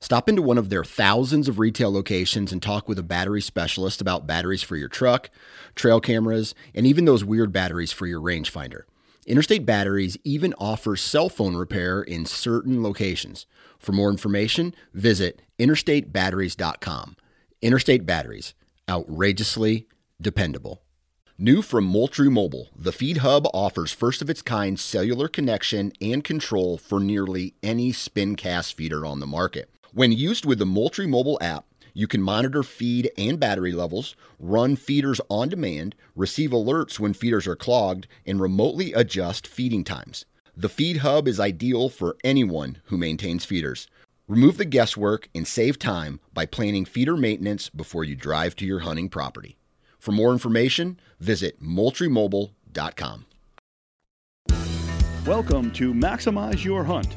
Stop into one of their thousands of retail locations and talk with a battery specialist about batteries for your truck, trail cameras, and even those weird batteries for your rangefinder. Interstate Batteries even offers cell phone repair in certain locations. For more information, visit interstatebatteries.com. Interstate Batteries, outrageously dependable. New from Moultrie Mobile, the Feed Hub offers first of its kind cellular connection and control for nearly any spin cast feeder on the market. When used with the Moultrie mobile app, you can monitor feed and battery levels, run feeders on demand, receive alerts when feeders are clogged, and remotely adjust feeding times. The Feed Hub is ideal for anyone who maintains feeders. Remove the guesswork and save time by planning feeder maintenance before you drive to your hunting property. For more information, visit moultriemobile.com. Welcome to Maximize Your Hunt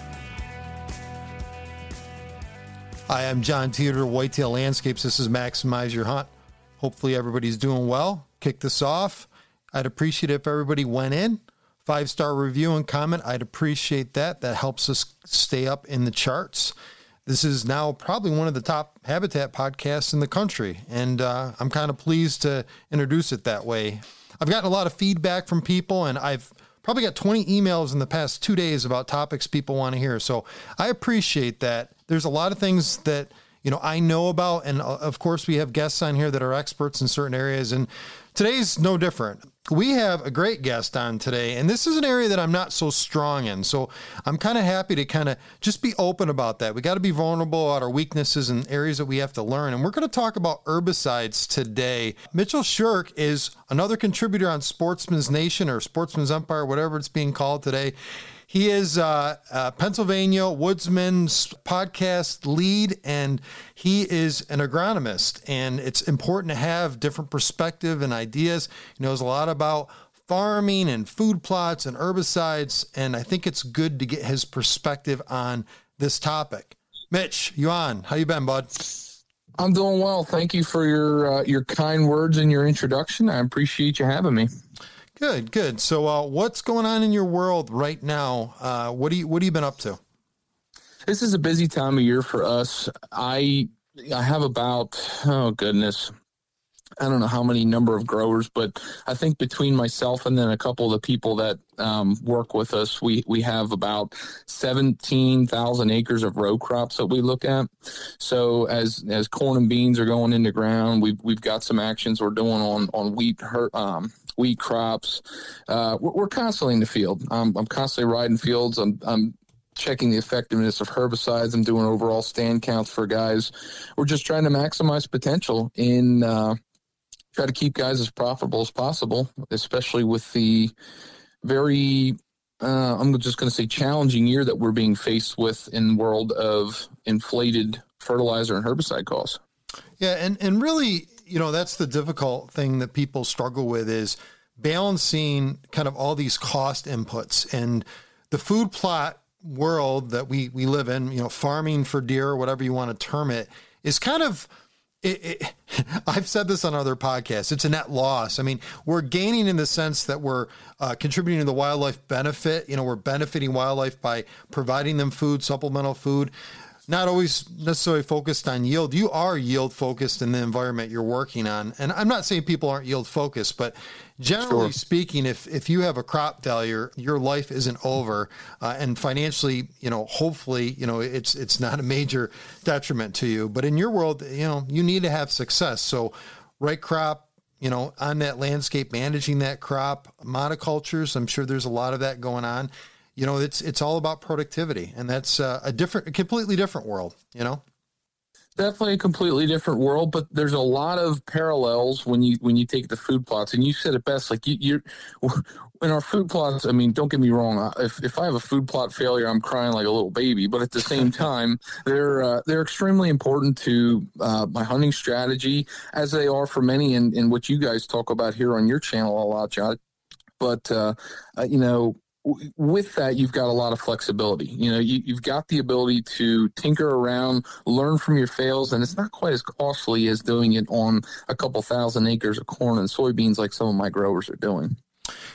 Hi, I'm John Teeter, Whitetail Landscapes. This is Maximize Your Hunt. Hopefully, everybody's doing well. Kick this off. I'd appreciate it if everybody went in, five star review and comment. I'd appreciate that. That helps us stay up in the charts. This is now probably one of the top habitat podcasts in the country, and uh, I'm kind of pleased to introduce it that way. I've gotten a lot of feedback from people, and I've probably got 20 emails in the past two days about topics people want to hear. So I appreciate that there's a lot of things that you know I know about, and uh, of course we have guests on here that are experts in certain areas, and today's no different. We have a great guest on today, and this is an area that I'm not so strong in. So I'm kind of happy to kind of just be open about that. We got to be vulnerable about our weaknesses and areas that we have to learn. And we're going to talk about herbicides today. Mitchell Shirk is another contributor on Sportsman's Nation or Sportsman's Empire, whatever it's being called today. He is uh, uh, Pennsylvania Woodsman's podcast lead, and he is an agronomist. And it's important to have different perspective and ideas. He knows a lot about farming and food plots and herbicides, and I think it's good to get his perspective on this topic. Mitch, you on? How you been, bud? I'm doing well. Thank you for your uh, your kind words and your introduction. I appreciate you having me. Good, good. So, uh, what's going on in your world right now? Uh, what do you What have you been up to? This is a busy time of year for us. I I have about oh goodness, I don't know how many number of growers, but I think between myself and then a couple of the people that um, work with us, we we have about seventeen thousand acres of row crops that we look at. So as as corn and beans are going into ground, we've we've got some actions we're doing on on wheat, um, wheat crops. Uh, we're, we're, constantly in the field. I'm, I'm constantly riding fields. I'm, I'm checking the effectiveness of herbicides. I'm doing overall stand counts for guys. We're just trying to maximize potential in uh, try to keep guys as profitable as possible, especially with the very uh, I'm just going to say challenging year that we're being faced with in the world of inflated fertilizer and herbicide costs. Yeah, and and really, you know, that's the difficult thing that people struggle with is balancing kind of all these cost inputs and the food plot world that we we live in, you know, farming for deer or whatever you want to term it, is kind of it, it, I've said this on other podcasts. It's a net loss. I mean, we're gaining in the sense that we're uh, contributing to the wildlife benefit. You know, we're benefiting wildlife by providing them food, supplemental food not always necessarily focused on yield. You are yield focused in the environment you're working on. And I'm not saying people aren't yield focused, but generally sure. speaking, if, if you have a crop failure, your life isn't over. Uh, and financially, you know, hopefully, you know, it's, it's not a major detriment to you. But in your world, you know, you need to have success. So right crop, you know, on that landscape, managing that crop, monocultures. I'm sure there's a lot of that going on. You know, it's it's all about productivity, and that's uh, a different, a completely different world. You know definitely a completely different world, but there's a lot of parallels when you when you take the food plots. And you said it best, like you, you're in our food plots. I mean, don't get me wrong. If if I have a food plot failure, I'm crying like a little baby. But at the same time, they're uh, they're extremely important to uh, my hunting strategy, as they are for many, and, and what you guys talk about here on your channel a lot, John. But uh, uh you know, with that, you've got a lot of flexibility. You know, you, have got the ability to tinker around, learn from your fails, and it's not quite as costly as doing it on a couple thousand acres of corn and soybeans like some of my growers are doing.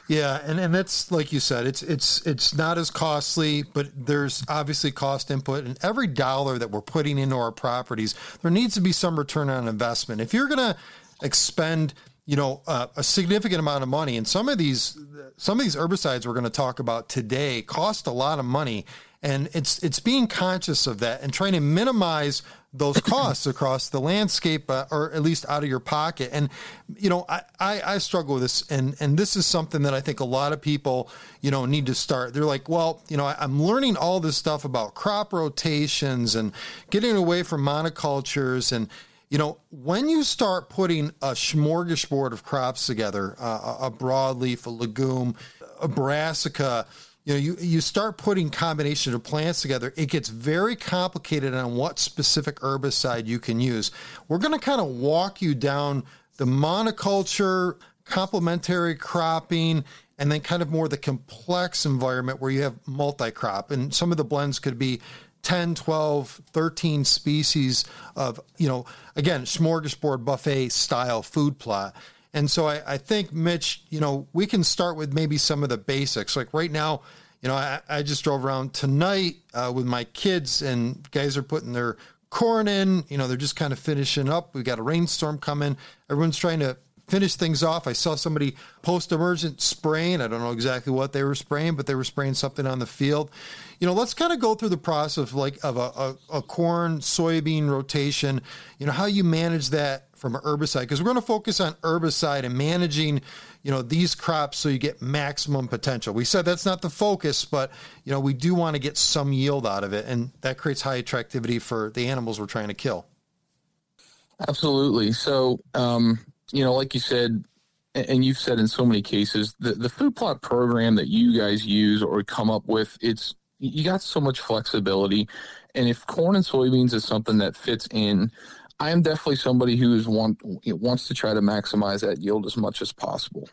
Yeah, and, and that's like you said, it's it's it's not as costly, but there's obviously cost input, and every dollar that we're putting into our properties, there needs to be some return on investment. If you're to expend you know, uh, a significant amount of money. And some of these, some of these herbicides we're going to talk about today cost a lot of money. And it's it's being conscious of that and trying to minimize those costs across the landscape, uh, or at least out of your pocket. And you know, I, I, I struggle with this, and and this is something that I think a lot of people you know need to start. They're like, well, you know, I, I'm learning all this stuff about crop rotations and getting away from monocultures and you know, when you start putting a smorgasbord of crops together, uh, a broadleaf, a legume, a brassica, you know, you, you start putting combinations of plants together, it gets very complicated on what specific herbicide you can use. We're going to kind of walk you down the monoculture, complementary cropping, and then kind of more the complex environment where you have multi-crop. And some of the blends could be 10, 12, 13 species of, you know, again, smorgasbord buffet style food plot. And so I, I think, Mitch, you know, we can start with maybe some of the basics. Like right now, you know, I, I just drove around tonight uh, with my kids, and guys are putting their corn in. You know, they're just kind of finishing up. We got a rainstorm coming. Everyone's trying to finish things off. I saw somebody post emergent spraying. I don't know exactly what they were spraying, but they were spraying something on the field you know, let's kind of go through the process of like of a, a, a corn soybean rotation. You know, how you manage that from herbicide because we're going to focus on herbicide and managing you know these crops so you get maximum potential we said that's not the focus but you know we do want to get some yield out of it and that creates high attractivity for the animals we're trying to kill absolutely so um, you know like you said and you've said in so many cases the, the food plot program that you guys use or come up with it's you got so much flexibility. And if corn and soybeans is something that fits in, I am definitely somebody who is want wants to try to maximize that yield as much as possible.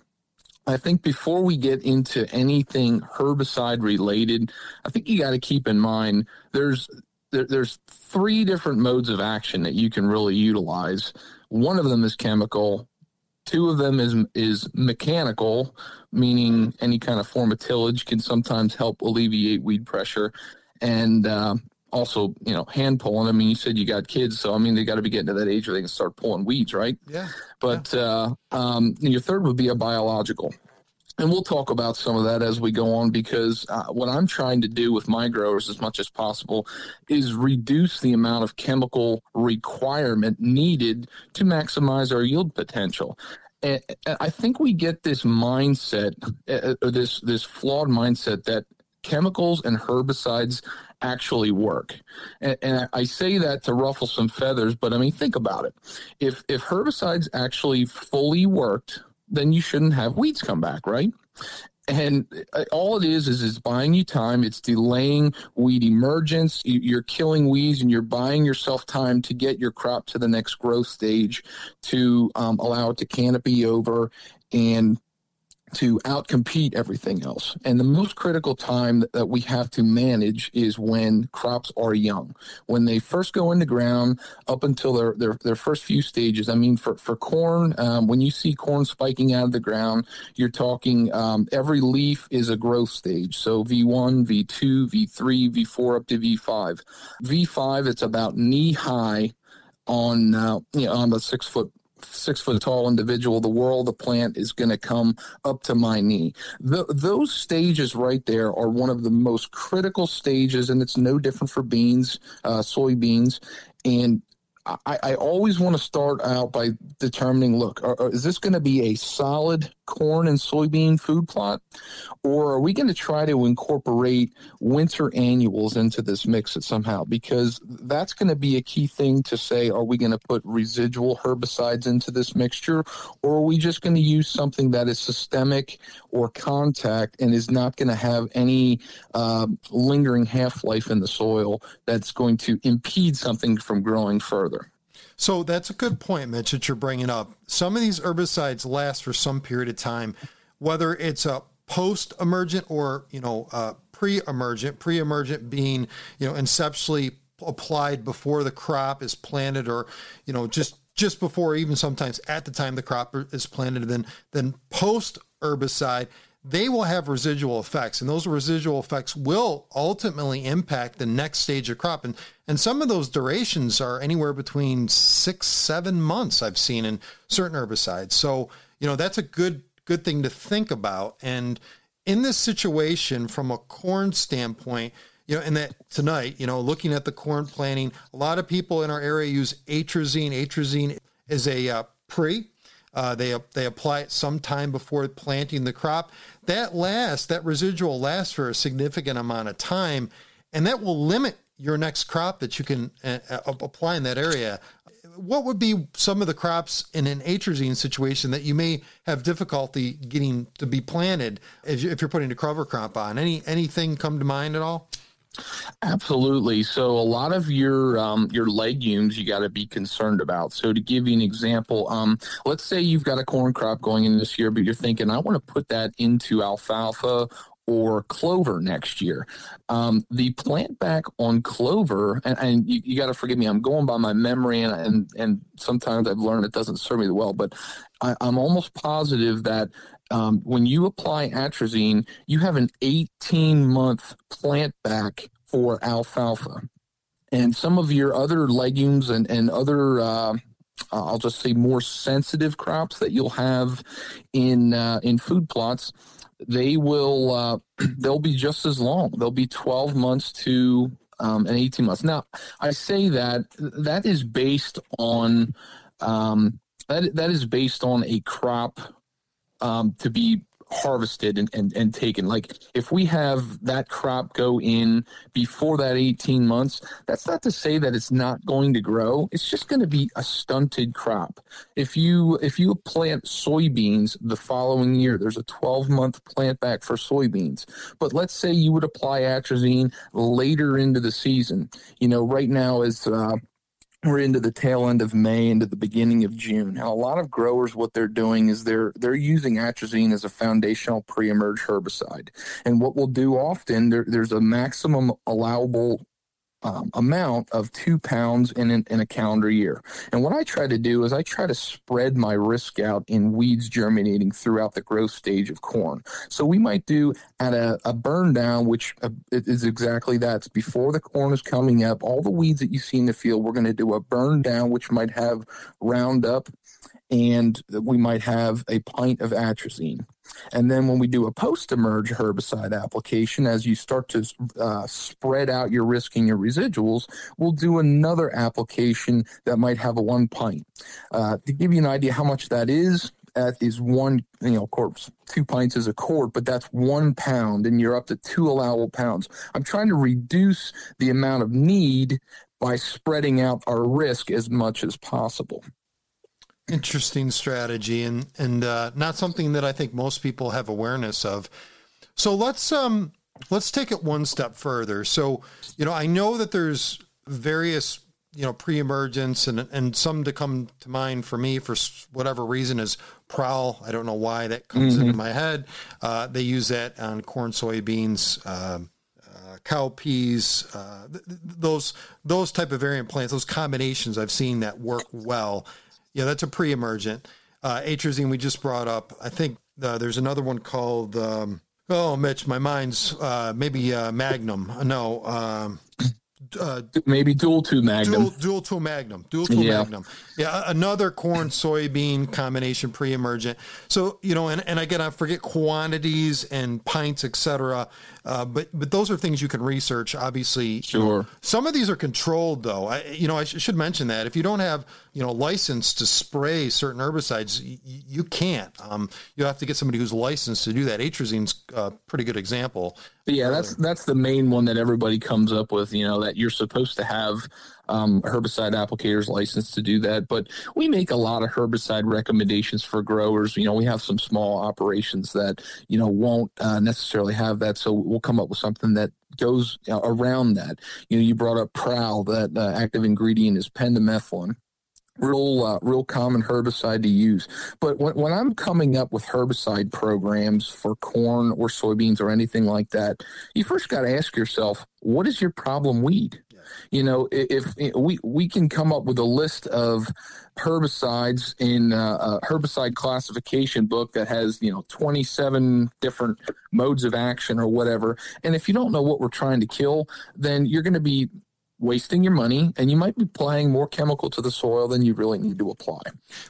I think before we get into anything herbicide related, I think you got to keep in mind there's there, there's three different modes of action that you can really utilize. One of them is chemical, Two of them is is mechanical, meaning any kind of form of tillage can sometimes help alleviate weed pressure, and uh, also you know hand pulling. I mean, you said you got kids, so I mean they got to be getting to that age where they can start pulling weeds, right? Yeah. But yeah. Uh, um, your third would be a biological and we'll talk about some of that as we go on because uh, what I'm trying to do with my growers as much as possible is reduce the amount of chemical requirement needed to maximize our yield potential. And I think we get this mindset, uh, uh, this this flawed mindset that chemicals and herbicides actually work. And, and, I say that to ruffle some feathers, but I mean, think about it. If if herbicides actually fully worked, then you shouldn't have weeds come back, right? And uh, all it is is it's buying you time. It's delaying weed emergence. You're killing weeds, and you're buying yourself time to get your crop to the next growth stage, to um, allow it to canopy over and to outcompete everything else. And the most critical time that we have to manage is when crops are young. When they first go in the ground up until their, their, their first few stages. I mean, for, for corn, um, when you see corn spiking out of the ground, you're talking um, every leaf is a growth stage. So V1, V2, V3, V4 up to V5. V5, it's about knee high on uh, you know, on the six foot six foot tall individual, the world, the plant is going to come up to my knee. The, those stages right there are one of the most critical stages, and it's no different for beans, uh, soybeans. And I, I always want to start out by determining look, are, are, is this going to be a solid corn and soybean food plot? Or are we going to try to incorporate winter annuals into this mix somehow? Because that's going to be a key thing to say are we going to put residual herbicides into this mixture? Or are we just going to use something that is systemic or contact and is not going to have any uh, lingering half life in the soil that's going to impede something from growing further? So that's a good point, Mitch, that you're bringing up. Some of these herbicides last for some period of time, whether it's a post-emergent or you know uh, pre-emergent. Pre-emergent being you know conceptually applied before the crop is planted, or you know just just before, even sometimes at the time the crop is planted. Then then post herbicide they will have residual effects and those residual effects will ultimately impact the next stage of crop. And and some of those durations are anywhere between six seven months i've seen in certain herbicides. So you know that's a good good thing to think about. And in this situation from a corn standpoint you know and that tonight you know looking at the corn planting a lot of people in our area use atrazine. Atrazine is a uh, pre uh, they they apply it sometime before planting the crop. That lasts, that residual lasts for a significant amount of time, and that will limit your next crop that you can uh, uh, apply in that area. What would be some of the crops in an atrazine situation that you may have difficulty getting to be planted if you're putting a cover crop on? Any anything come to mind at all? Absolutely. So a lot of your um, your legumes you got to be concerned about. So to give you an example, um, let's say you've got a corn crop going in this year, but you're thinking I want to put that into alfalfa or clover next year. Um, the plant back on clover, and, and you, you got to forgive me, I'm going by my memory, and, and and sometimes I've learned it doesn't serve me well, but I, am almost positive that um, when you apply atrazine, you have an 18 month plant back for alfalfa. And some of your other legumes and, and other, uh, I'll just say more sensitive crops that you'll have in, uh, in food plots, they will, uh, they'll be just as long. They'll be 12 months to um, and 18 months. Now, I say that that is based on um, that that is based on a crop um, to be harvested and, and, and taken. Like if we have that crop go in before that 18 months, that's not to say that it's not going to grow. It's just going to be a stunted crop. If you if you plant soybeans the following year, there's a 12 month plant back for soybeans. But let's say you would apply atrazine later into the season. You know, right now is uh, we're into the tail end of May into the beginning of June. And a lot of growers, what they're doing is they're they're using atrazine as a foundational pre-emerge herbicide. And what we'll do often, there, there's a maximum allowable um, amount of two pounds in, in a calendar year. And what I try to do is I try to spread my risk out in weeds germinating throughout the growth stage of corn. So we might do at a, a burn down, which uh, is exactly that. It's before the corn is coming up. All the weeds that you see in the field, we're going to do a burn down, which might have Roundup and we might have a pint of atrazine. And then when we do a post-emerge herbicide application, as you start to uh, spread out your risk and your residuals, we'll do another application that might have a one pint. Uh, to give you an idea how much that is, that is one, you know, of course, two pints is a quart, but that's one pound, and you're up to two allowable pounds. I'm trying to reduce the amount of need by spreading out our risk as much as possible. Interesting strategy, and and uh, not something that I think most people have awareness of. So let's um let's take it one step further. So you know, I know that there's various you know pre-emergence and and some to come to mind for me for whatever reason is prowl. I don't know why that comes mm-hmm. into my head. Uh, they use that on corn, soybeans. Uh, uh, cowpeas, uh, th- those those type of variant plants, those combinations I've seen that work well. Yeah, that's a pre-emergent. Uh, atrazine we just brought up. I think uh, there's another one called. Um, oh, Mitch, my mind's uh, maybe uh, Magnum. No, um, uh, maybe dual two magnum. Dual, dual two magnum. Dual two yeah. magnum. Yeah, another corn soybean combination pre-emergent. So you know, and, and again, I forget quantities and pints, etc. Uh, but but those are things you can research. Obviously, sure. You know, some of these are controlled though. I, you know, I sh- should mention that if you don't have you know license to spray certain herbicides, y- you can't. Um, you have to get somebody who's licensed to do that. Atrazine's a pretty good example. But yeah, that's that's the main one that everybody comes up with. You know that you're supposed to have um, herbicide applicators licensed to do that. But we make a lot of herbicide recommendations for growers. You know, we have some small operations that you know won't uh, necessarily have that, so we'll come up with something that goes around that. You know, you brought up Prowl. That uh, active ingredient is pendimethalin real uh, real common herbicide to use. But when, when i'm coming up with herbicide programs for corn or soybeans or anything like that you first got to ask yourself what is your problem weed? You know, if, if, we we can come up with a list of herbicides in a herbicide classification book that has you know 27 different modes of action or whatever, and if you don't know what we're trying to kill, then you're going to be wasting your money and you might be applying more chemical to the soil than you really need to apply.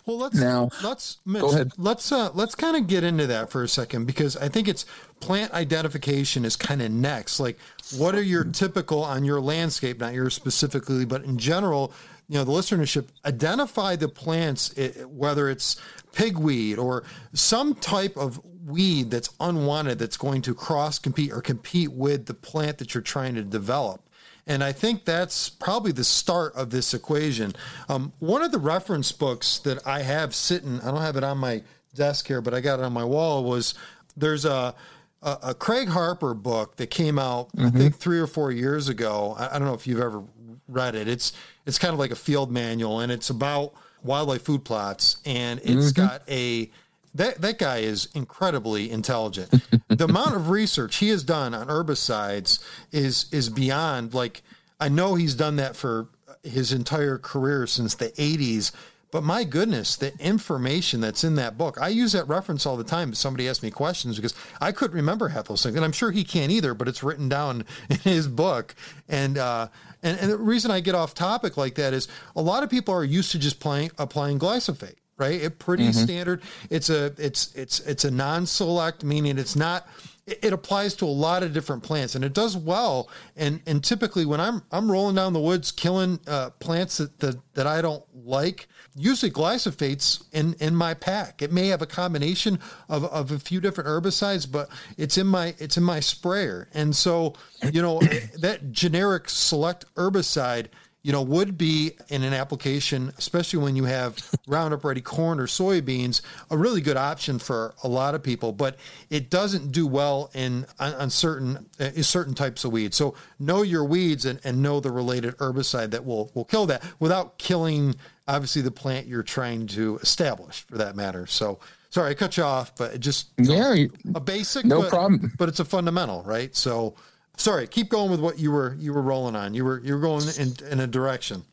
Well, let's now let's Mitch, go ahead. Let's uh, let's kind of get into that for a second because I think it's plant identification is kind of next. Like, what are your typical on your landscape, not yours specifically, but in general, you know, the listenership identify the plants, whether it's pigweed or some type of weed that's unwanted that's going to cross compete or compete with the plant that you're trying to develop. And I think that's probably the start of this equation. Um, one of the reference books that I have sitting, I don't have it on my desk here, but I got it on my wall, was there's a, a, a Craig Harper book that came out, mm-hmm. I think, three or four years ago. I, I don't know if you've ever read it. It's it's kind of like a field manual, and it's about wildlife food plots, and it's mm-hmm. got a that that guy is incredibly intelligent. the amount of research he has done on herbicides is is beyond like I know he's done that for his entire career since the 80s, but my goodness, the information that's in that book. I use that reference all the time if somebody asks me questions because I couldn't remember half those things. And I'm sure he can't either, but it's written down in his book. And uh and, and the reason I get off topic like that is a lot of people are used to just playing, applying glyphosate right? It pretty mm-hmm. standard. It's a it's it's it's a non-select, meaning it's not. It, applies to a lot of different plants, and it does well. And and typically, when I'm I'm rolling down the woods killing uh, plants that, that that I don't like, usually glyphosate's in in my pack. It may have a combination of, of a few different herbicides, but it's in my it's in my sprayer. And so, you know, that generic select herbicide you know, would be in an application, especially when you have Roundup Ready corn or soybeans, a really good option for a lot of people. But it doesn't do well in on, on certain uh, certain types of weeds. So know your weeds and, and know the related herbicide that will will kill that without killing obviously the plant you're trying to establish for that matter. So sorry I cut you off, but just yeah, a basic, no but, problem. But it's a fundamental, right? So sorry, keep going with what you were you were rolling on. You were you were going in in a direction.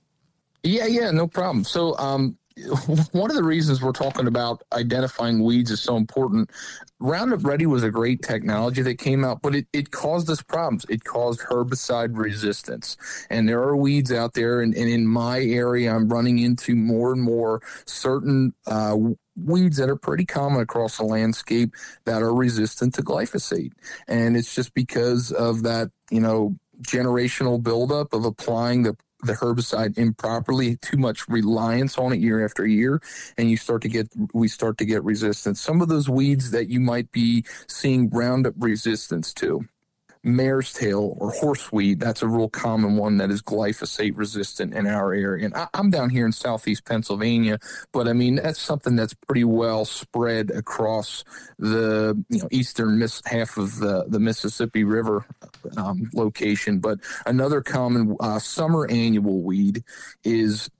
Yeah, yeah, no problem. So, um, one of the reasons we're talking about identifying weeds is so important. Roundup Ready was a great technology that came out, but it, it caused us problems. It caused herbicide resistance. And there are weeds out there, and, and in my area, I'm running into more and more certain uh, weeds that are pretty common across the landscape that are resistant to glyphosate. And it's just because of that, you know, generational buildup of applying the the herbicide improperly, too much reliance on it year after year, and you start to get we start to get resistance. Some of those weeds that you might be seeing Roundup resistance to mare's tail or horseweed. That's a real common one that is glyphosate resistant in our area. And I, am down here in southeast Pennsylvania, but I mean that's something that's pretty well spread across the you know eastern miss, half of the the Mississippi River um, location. But another common uh, summer annual weed is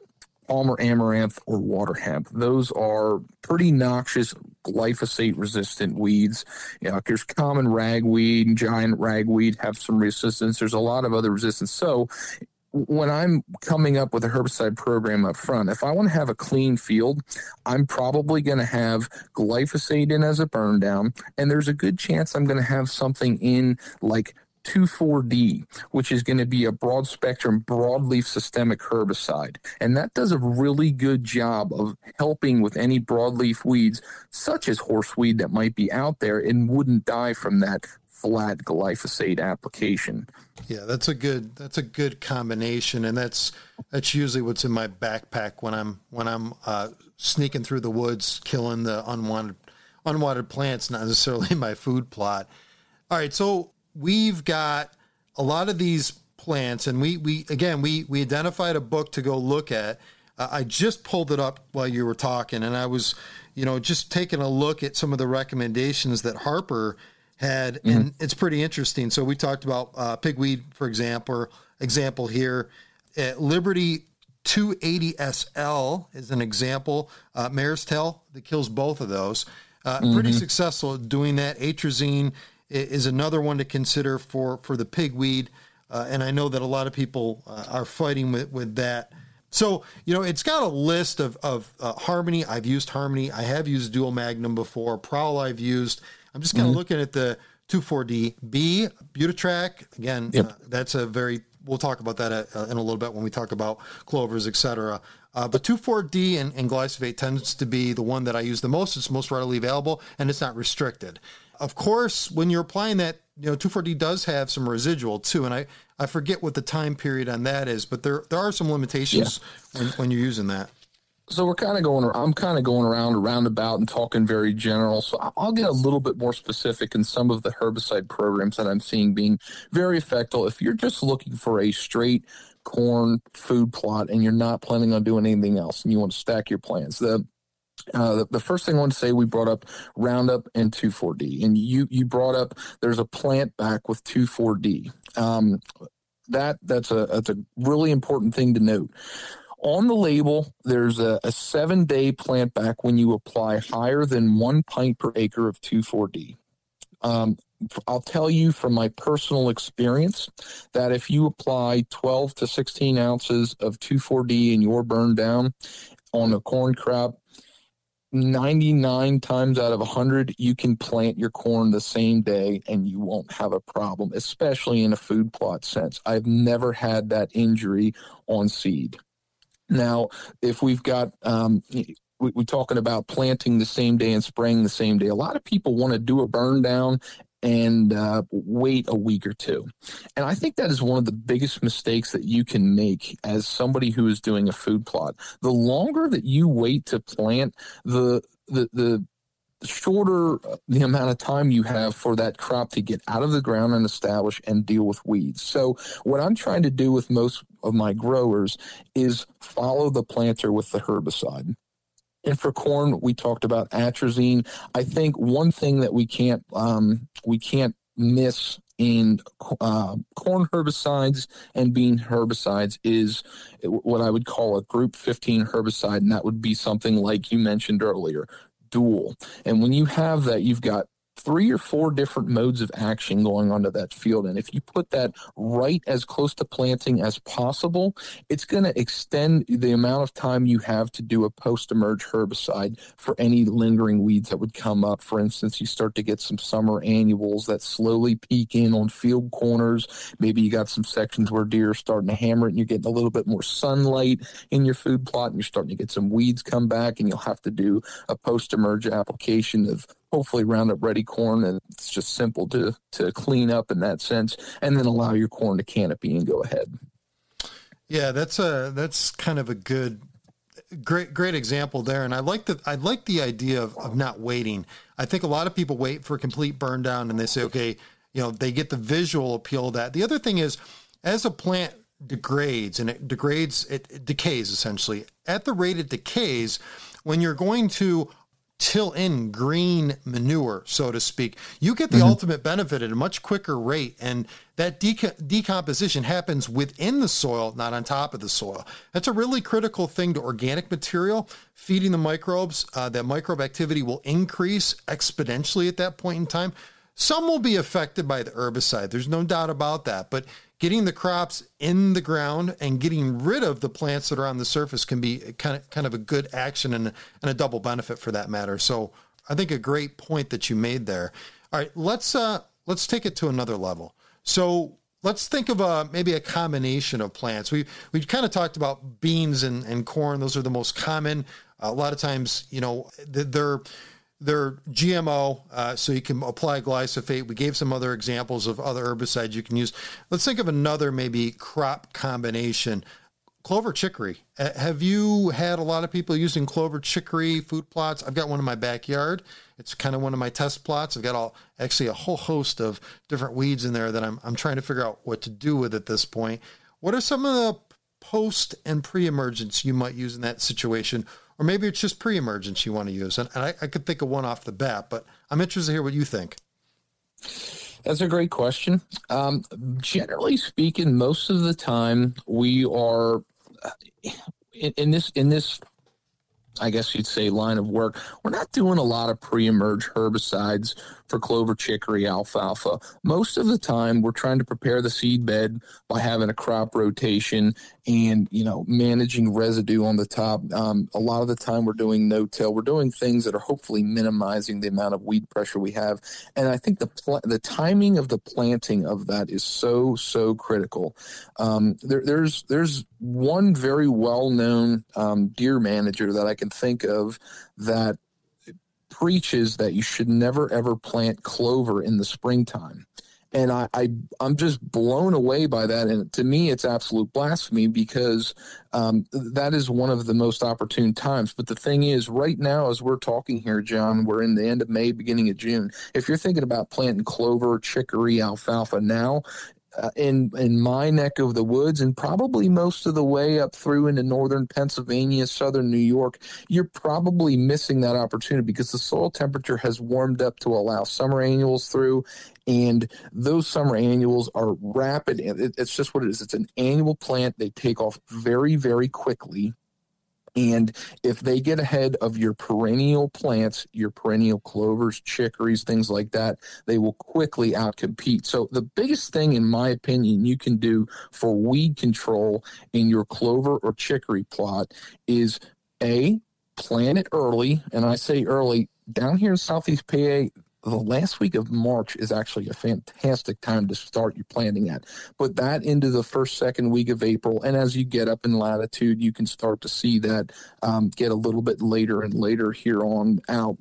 Palmer amaranth or water hemp. Those are pretty noxious glyphosate resistant weeds. You know, there's common ragweed and giant ragweed have some resistance. There's a lot of other resistance. So when I'm coming up with a herbicide program up front, if I want to have a clean field, I'm probably going to have glyphosate in as a burn down, and there's a good chance I'm going to have something in like 2,4-D, which is going to be a broad spectrum broadleaf systemic herbicide. And that does a really good job of helping with any broadleaf weeds, such as horseweed that might be out there and wouldn't die from that flat glyphosate application. Yeah, that's a good that's a good combination, and that's that's usually what's in my backpack when I'm when I'm uh, sneaking through the woods, killing the unwanted unwanted plants, not necessarily my food plot. All right, so we've got a lot of these plants, and we we again we we identified a book to go look at. Uh, I just pulled it up while you were talking, and I was, you know, just taking a look at some of the recommendations that Harper had, mm-hmm. and it's pretty interesting. So we talked about uh, pigweed, for example. Example here, at Liberty 280SL is an example. Uh, Mare's tail that kills both of those. Uh, mm-hmm. Pretty successful at doing that. Atrazine is another one to consider for for the pigweed, uh, and I know that a lot of people uh, are fighting with with that. So you know, it's got a list of of uh, Harmony. I've used Harmony. I have used Dual Magnum before. Prowl I've used. I'm just kind of mm-hmm. looking at the 2,4-D. B, Butyrac, again, yep. uh, that's a very, we'll talk about that uh, in a little bit when we talk about clovers, etc. Uh, but 2,4-D and, and glyphosate tends to be the one that I use the most. It's most readily available and it's not restricted. Of course, when you're applying that, you know, 2,4-D does have some residual too. And I, I forget what the time period on that is, but there, there are some limitations yeah. when, when you're using that so we're kind of going i'm kind of going around around about and talking very general so i'll get a little bit more specific in some of the herbicide programs that i'm seeing being very effective if you're just looking for a straight corn food plot and you're not planning on doing anything else and you want to stack your plants the uh, the, the, first thing I want to say, we brought up Roundup and 2,4-D, and you you brought up there's a plant back with 2,4-D. Um, that that's a that's a really important thing to note on the label, there's a, a seven day plant back when you apply higher than one pint per acre of 2,4-D. Um, I'll tell you from my personal experience that if you apply 12 to 16 ounces of 2,4-D in your burn down on a corn crop, 99 times out of 100, you can plant your corn the same day and you won't have a problem, especially in a food plot sense. I've never had that injury on seed. Now, if we've got um, we, are talking about planting the same day and spraying the same day. A lot of people want to do a burn down and uh, wait a week or two. And I think that is one of the biggest mistakes that you can make as somebody who is doing a food plot. The longer that you wait to plant, the the the shorter the amount of time you have for that crop to get out of the ground and establish and deal with weeds. So what I'm trying to do with most of my growers is follow the planter with the herbicide. And for corn, we talked about atrazine. I think one thing that we can't um, we can't miss in uh, corn herbicides and bean herbicides is what I would call a group 15 herbicide, and that would be something like you mentioned earlier dual. And when you have that, you've got three or four different modes of action going onto that field. And if you put that right as close to planting as possible, it's going to extend the amount of time you have to do a post emerge herbicide for any lingering weeds that would come up. For instance, you start to get some summer annuals that slowly peek in on field corners. Maybe you got some sections where deer are starting to hammer it and you're getting a little bit more sunlight in your food plot and you're starting to get some weeds come back and you'll have to do a post emerge application of hopefully Roundup Ready corn, and it's just simple to to clean up in that sense, and then allow your corn to canopy and go ahead. Yeah, that's a that's kind of a good great great example there. And i like the i like the idea of, of not waiting. I think a lot of people wait for a complete burn down and they say okay you know they get the visual appeal of that. The other thing is as a plant degrades and it degrades it, it decays essentially. At the rate it decays when you're going to till in green manure, so to speak, you get the mm-hmm. ultimate benefit at a much quicker rate. And that decomposition happens within the soil, not on top of the soil. That's a really critical thing to organic material. Feeding the microbes, uh, that microbe activity will increase exponentially at that point in time. Some will be affected by the herbicide. There's no doubt about that. But getting the crops in the ground and getting rid of the plants that are on the surface can be kind of kind of a good action and, and a double benefit for that matter. So I think a great point that you made there. All right, let's uh, let's take it to another level. So let's think of a maybe a combination of plants. We we kind of talked about beans and, and corn; those are the most common. a lot of times, you know, they're they're GMO, uh, so you can apply glyphosate. We gave some other examples of other herbicides you can use. Let's think of another maybe crop combination. Clover chicory. have you had a lot of people using clover chicory food plots? I've got one in my backyard. It's kind of one of my test plots. I've got all actually a whole host of different weeds in there that I'm I'm trying to figure out what to do with at this point. What are some of the post and pre-emergence you might use in that situation? Or maybe it's just pre-emergence you want to use. And, and I, I could think of one off the bat, but I'm interested to hear what you think. That's a great question. Um, generally speaking, most of the time we are in, in this in this I guess you'd say line of work. We're not doing a lot of pre-emerge herbicides for clover, chicory, alfalfa. Most of the time, we're trying to prepare the seed bed by having a crop rotation and you know managing residue on the top. Um, a lot of the time, we're doing no-till. We're doing things that are hopefully minimizing the amount of weed pressure we have. And I think the pl- the timing of the planting of that is so so critical. Um, there, there's there's one very well known um, deer manager that I can think of that preaches that you should never ever plant clover in the springtime. And I, I am just blown away by that. And to me, it's absolute blasphemy because um, that is one of the most opportune times. But the thing is, right now, as we're talking here, John, we're in the end of May, beginning of June. If you're thinking about planting clover, chicory, alfalfa now, uh, in in my neck of the woods and probably most of the way up through into northern Pennsylvania, southern New York, you're probably missing that opportunity because the soil temperature has warmed up to allow summer annuals through, and those summer annuals are rapid. It's just what it is. It's an annual plant. They take off very very quickly and if they get ahead of your perennial plants, your perennial clovers, chicories, things like that, they will quickly outcompete. So, the biggest thing, in my opinion, you can do for weed control in your clover or chicory plot is A, plant it early. And I say early, down here in Southeast PA, the last week of March is actually a fantastic time to start your planting at. Put that into the first, second week of April. And as you get up in latitude, you can start to see that um, get a little bit later and later here on out.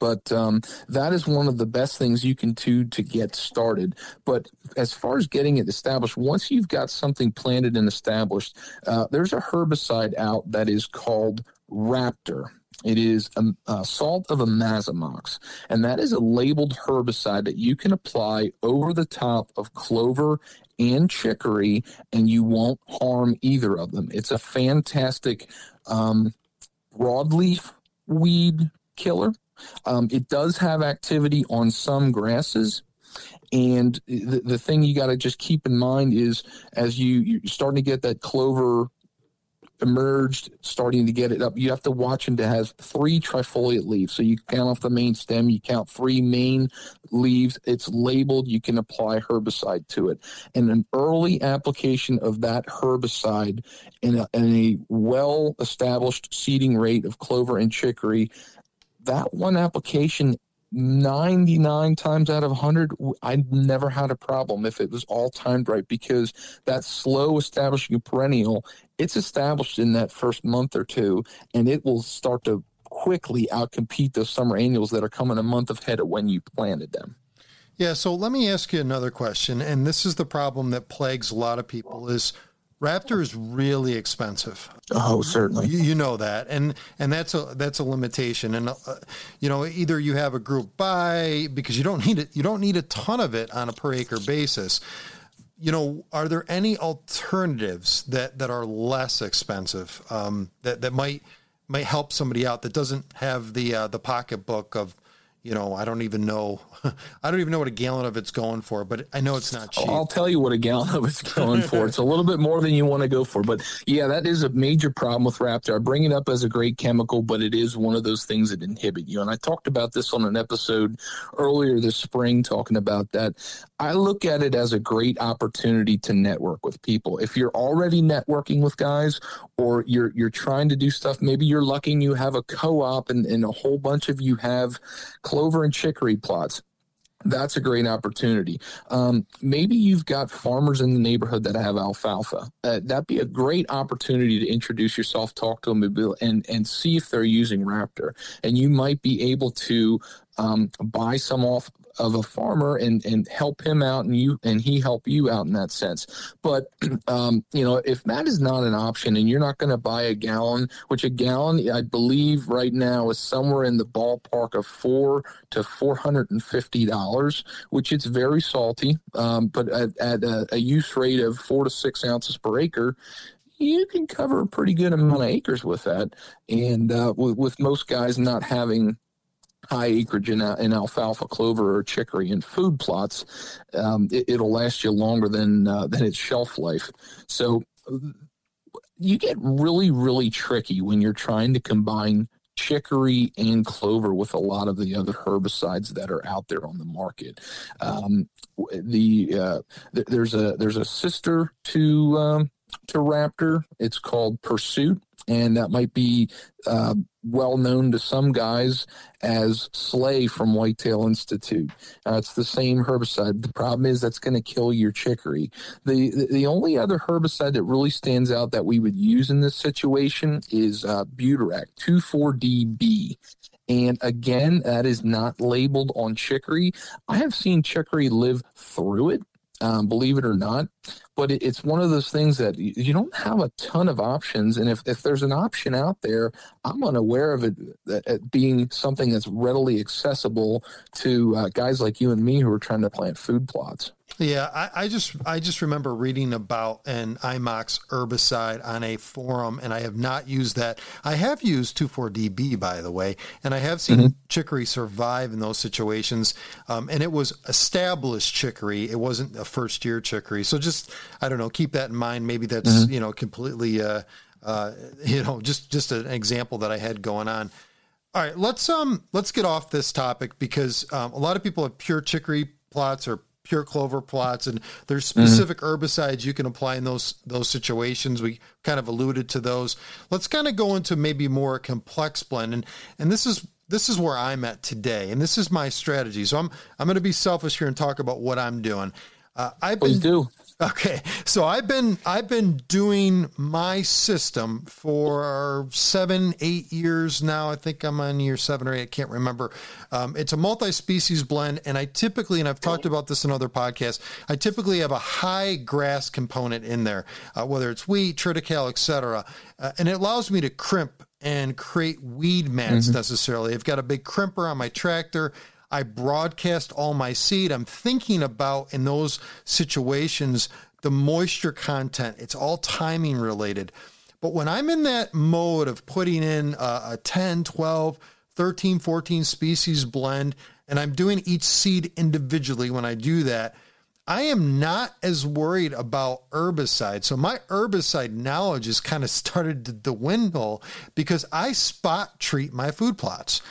But um, that is one of the best things you can do to get started. But as far as getting it established, once you've got something planted and established, uh, there's a herbicide out that is called Raptor. It is a, salt of imazamox, and that is a labeled herbicide that you can apply over the top of clover and chicory, and you won't harm either of them. It's a fantastic um, broadleaf weed killer. Um, it does have activity on some grasses. And the, the thing you got to just keep in mind is as you, you're starting to get that clover emerged, starting to get it up. You have to watch him to have three trifoliate leaves. So you count off the main stem, you count three main leaves. It's labeled. You can apply herbicide to it. And an early application of that herbicide in a, in a well established seeding rate of clover and chicory, that one application 99 times out of 100 i never had a problem if it was all timed right because that slow establishing perennial it's established in that first month or two and it will start to quickly outcompete those summer annuals that are coming a month ahead of when you planted them. Yeah so let me ask you another question and this is the problem that plagues a lot of people is Raptor is really expensive. Oh, certainly. You, you, know that, and and that's a that's a limitation. And uh, you know, either you have a group buy because you don't need it. You don't need a ton of it on a per acre basis. You know, are there any alternatives that that are less expensive um, that that might might help somebody out that doesn't have the uh, the pocketbook of you know, I don't even know. I don't even know what a gallon of it's going for, but I know it's not cheap. I'll tell you what a gallon of it's going for. It's a little bit more than you want to go for, but yeah, that is a major problem with Raptor. I bring it up as a great chemical, but it is one of those things that inhibit you. And I talked about this on an episode earlier this spring, talking about that. I look at it as a great opportunity to network with people. If you're already networking with guys, or you're you're trying to do stuff, maybe you're lucky and you have a co-op, and, and a whole bunch of you have clover and chicory plots that's a great opportunity. Um, maybe you've got farmers in the neighborhood that have alfalfa. Uh, that'd be a great opportunity to introduce yourself, talk to them, and and see if they're using Raptor. And you might be able to um, buy some off of a farmer and and help him out and you and he help you out in that sense but um, you know if that is not an option and you're not going to buy a gallon which a gallon i believe right now is somewhere in the ballpark of four to four hundred and fifty dollars which it's very salty um, but at, at a, a use rate of four to six ounces per acre you can cover a pretty good amount of acres with that. And uh, with, with, most guys not having high acreage in, in alfalfa, clover, or chicory in food plots, um, it, will last you longer than uh, than its shelf life. So you get really, really tricky when you're trying to combine chicory and clover with a lot of the other herbicides that are out there on the market. Um, the uh, th- there's a there's a sister to um, to Raptor. It's called Pursuit, and that might be uh, well known to some guys as Slay from Whitetail Institute. Uh, it's the same herbicide. The problem is that's going to kill your chicory. The, the, only other herbicide that really stands out that we would use in this situation is uh, Butyrac 24DB. And again, that is not labeled on chicory. I have seen chicory live through it um, believe it or not. But it, it's one of those things that you, you, don't have a ton of options. And if, if there's an option out there, I'm unaware of it, it being something that's readily accessible to uh, guys like you and me who are trying to plant food plots. Yeah, I, I, just I just remember reading about an IMOX herbicide on a forum, and I have not used that. I have used 24DB, by the way, and I have seen mm-hmm. chicory survive in those situations. Um, and it was established chicory; it wasn't a first year chicory. So just I don't know, keep that in mind. Maybe that's mm-hmm. you know completely uh, uh, you know just just an example that I had going on. All right, let's um let's get off this topic because um, a lot of people have pure chicory plots or pure clover plots and there's mm-hmm. specific mm-hmm. herbicides you can apply in those those situations we kind of alluded to those let's kind of go into maybe more complex blend and and this is this is where I'm at today and this is my strategy so I'm I'm going to be selfish here and talk about what I'm doing uh, I've Please been do Okay, so I've been I've been doing my system for seven, eight years now. I think I'm on year seven or eight. I can't remember. Um, it's a multi-species blend, and I typically, and I've talked about this in other podcasts, I typically have a high grass component in there, uh, whether it's wheat, triticale, etc., uh, and it allows me to crimp and create weed mats mm-hmm. necessarily. I've got a big crimper on my tractor. I broadcast all my seed. I'm thinking about in those situations the moisture content. It's all timing related. But when I'm in that mode of putting in a, a 10, 12, 13, 14 species blend, and I'm doing each seed individually when I do that, I am not as worried about herbicide. So my herbicide knowledge has kind of started to dwindle because I spot treat my food plots.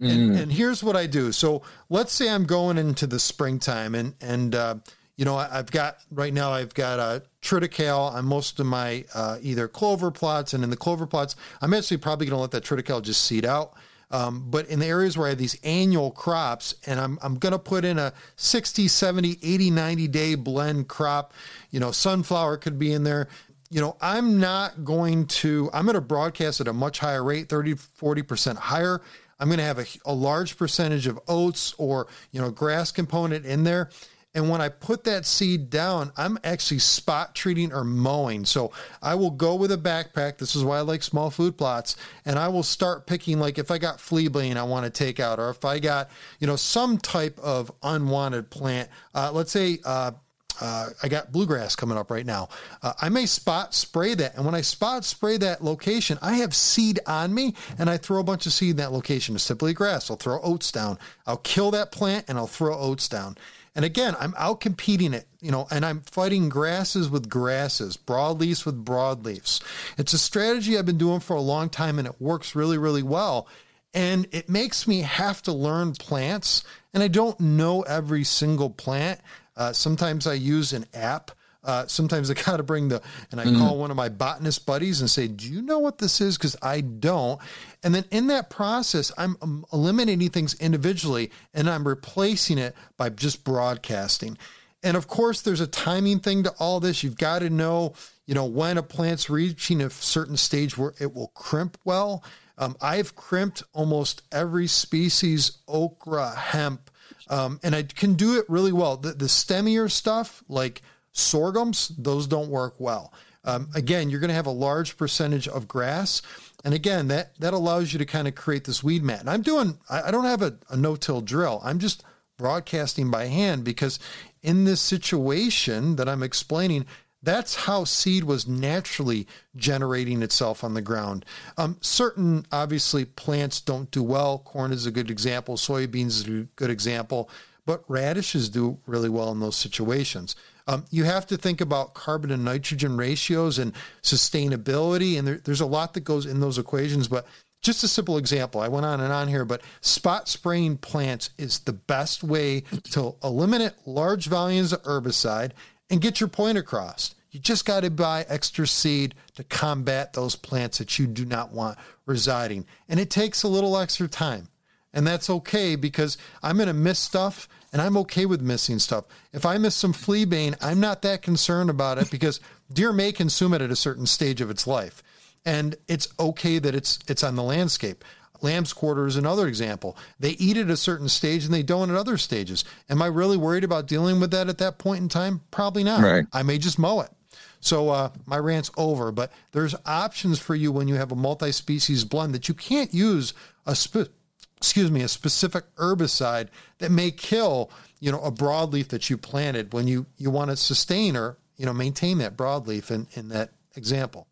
And, mm. and, here's what I do. So let's say I'm going into the springtime and, and, uh, you know, I, have got right now, I've got a triticale on most of my uh, either clover plots. And in the clover plots, I'm actually probably going to let that triticale just seed out. Um, but in the areas where I have these annual crops and I'm, I'm going to put in a 60, 70, 80, 90 day blend crop, you know, sunflower could be in there. You know, I'm not going to, I'm going to broadcast at a much higher rate, 30, 40% higher. I'm going to have a, a large percentage of oats or, you know, grass component in there. And when I put that seed down, I'm actually spot treating or mowing. So I will go with a backpack. This is why I like small food plots. And I will start picking, like if I got flea fleabane I want to take out, or if I got, you know, some type of unwanted plant. Uh, let's say, uh, uh, I got bluegrass coming up right now. Uh, I may spot spray that. And when I spot spray that location, I have seed on me and I throw a bunch of seed in that location. It's simply grass. I'll throw oats down. I'll kill that plant and I'll throw oats down. And again, I'm out competing it, you know, and I'm fighting grasses with grasses, broadleafs with broadleafs. It's a strategy I've been doing for a long time and it works really, really well. And it makes me have to learn plants. And I don't know every single plant. Uh, sometimes I use an app Uh, sometimes I got to bring the, and I mm. call one of my botanist buddies and say, Do you know what this is? Because I don't. And then in that process, I'm um, eliminating things individually and I'm replacing it by just broadcasting. And of course, there's a timing thing to all this. You've got to know, you know, when a plant's reaching a certain stage where it will crimp well. Um, I've crimped almost every species, okra, hemp, um, and I can do it really well. The, the stemmier stuff, like sorghums, those don't work well. Um, again, you're going to have a large percentage of grass. And again, that, that allows you to kind of create this weed mat. And I'm doing, I, I don't have a, a no till drill. I'm just broadcasting by hand because in this situation that I'm explaining, that's how seed was naturally generating itself on the ground. Um, certain, obviously, plants don't do well. Corn is a good example. Soybeans is a good example. But radishes do really well in those situations. Um, you have to think about carbon and nitrogen ratios and sustainability. And there, there's a lot that goes in those equations. But just a simple example. I went on and on here, but spot spraying plants is the best way to eliminate large volumes of herbicide and get your point across. You just got to buy extra seed to combat those plants that you do not want residing. And it takes a little extra time. And that's okay because I'm going to miss stuff and I'm okay with missing stuff. If I miss some fleabane, I'm not that concerned about it because deer may consume it at a certain stage of its life. And it's okay that it's it's on the landscape. Lamb's quarter is another example. They eat at a certain stage and they don't at other stages. Am I really worried about dealing with that at that point in time? Probably not. Right. I may just mow it. So uh, my rant's over, but there's options for you when you have a multi-species blend that you can't use a spe- excuse me a specific herbicide that may kill you know a broadleaf that you planted when you you want to sustain or you know maintain that broadleaf in in that example.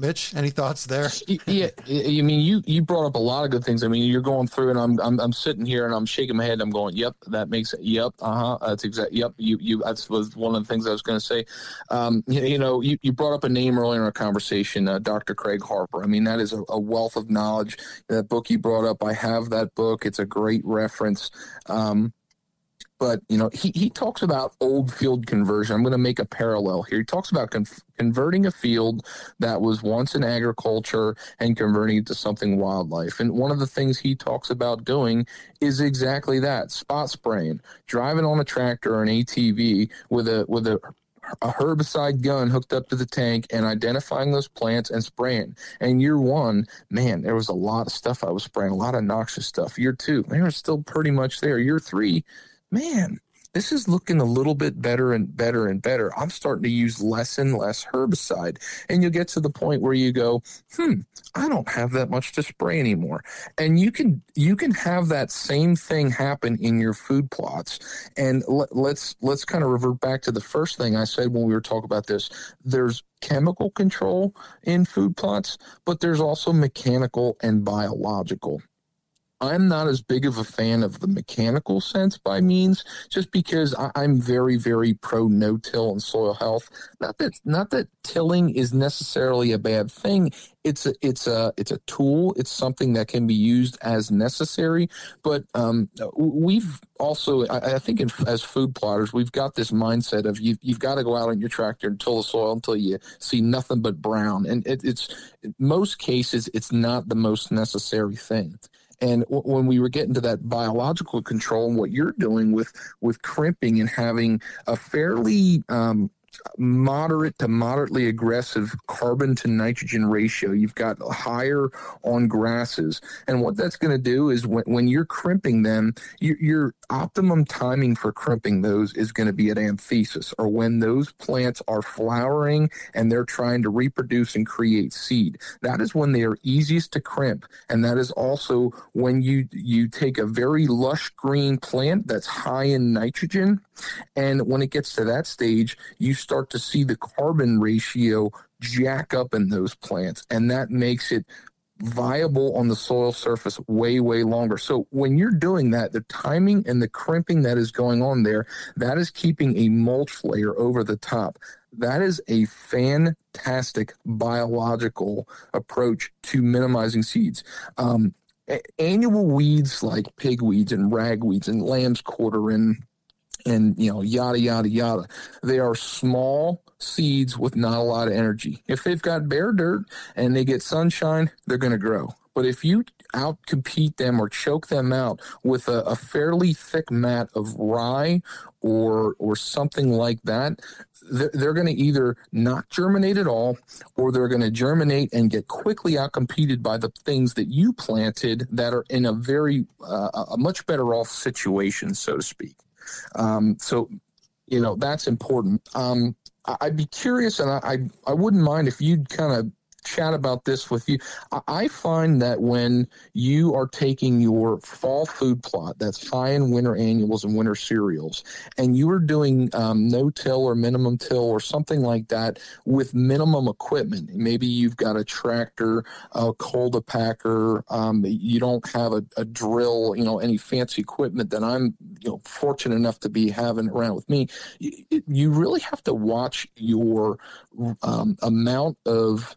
Mitch, any thoughts there? yeah, I mean, you you brought up a lot of good things. I mean, you're going through, and I'm I'm, I'm sitting here and I'm shaking my head. I'm going, yep, that makes it. Yep, uh huh. That's exact. Yep, you you. That was one of the things I was going to say. Um, you, you, know, you, you brought up a name earlier in our conversation, uh, Dr. Craig Harper. I mean, that is a, a, wealth of knowledge. That book you brought up, I have that book. It's a great reference. Um, but you know he, he talks about old field conversion i'm going to make a parallel here he talks about con- converting a field that was once in agriculture and converting it to something wildlife and one of the things he talks about doing is exactly that spot spraying driving on a tractor or an atv with a with a a herbicide gun hooked up to the tank and identifying those plants and spraying. And year one, man, there was a lot of stuff I was spraying, a lot of noxious stuff. Year two, they were still pretty much there. Year three, man, this is looking a little bit better and better and better. I'm starting to use less and less herbicide. And you'll get to the point where you go, hmm, I don't have that much to spray anymore. And you can you can have that same thing happen in your food plots. And let, let's let's kind of revert back to the first thing I said when we were talking about this. There's chemical control in food plots, but there's also mechanical and biological. I'm not as big of a fan of the mechanical sense by means, just because I, am very, very pro no-till and soil health. Not that not that tilling is necessarily a bad thing. It's a it's a it's a tool. It's something that can be used as necessary. But um, we've also, I, I think, in, as food plotters, we've got this mindset of you, you've got to go out on your tractor and till the soil until you see nothing but brown. And it, it's most cases, it's not the most necessary thing. And w- when we were getting to that biological control and what you're doing with with crimping and having a fairly um, moderate to moderately aggressive carbon to nitrogen ratio. You've got higher on grasses. And what that's going to do is when, when you're crimping them, you, your optimum timing for crimping those is going to be at anthesis or when those plants are flowering and they're trying to reproduce and create seed. That is when they are easiest to crimp. And that is also when you, you take a very lush green plant that's high in nitrogen. And when it gets to that stage, you start to see the carbon ratio jack up in those plants. And that makes it viable on the soil surface way, way longer. So when you're doing that, the timing and the crimping that is going on there, that is keeping a mulch layer over the top. That is a fantastic biological approach to minimizing seeds. Um, annual weeds like pigweeds and ragweeds and lamb's quarter and and you know yada yada yada. They are small seeds with not a lot of energy. If they've got bare dirt and they get sunshine they're going to grow. But if you outcompete them or choke them out with a, a fairly thick mat of rye or or something like that they're, they're going to either not germinate at all or they're going to germinate and get quickly outcompeted by the things that you planted that are in a very uh, a much better off situation so to speak um, so, you know, that's important. Um, I'd be curious, and I, I, I wouldn't mind if you'd kind of chat about this with you. I find that when you are taking your fall food plot that's high in winter annuals and winter cereals, and you are doing um, no till or minimum till or something like that with minimum equipment, maybe you've got a tractor, a cultipacker, um, you don't have a, a, drill, you know, any fancy equipment that I'm, you know, fortunate enough to be having around with me. You, you really have to watch your um, amount of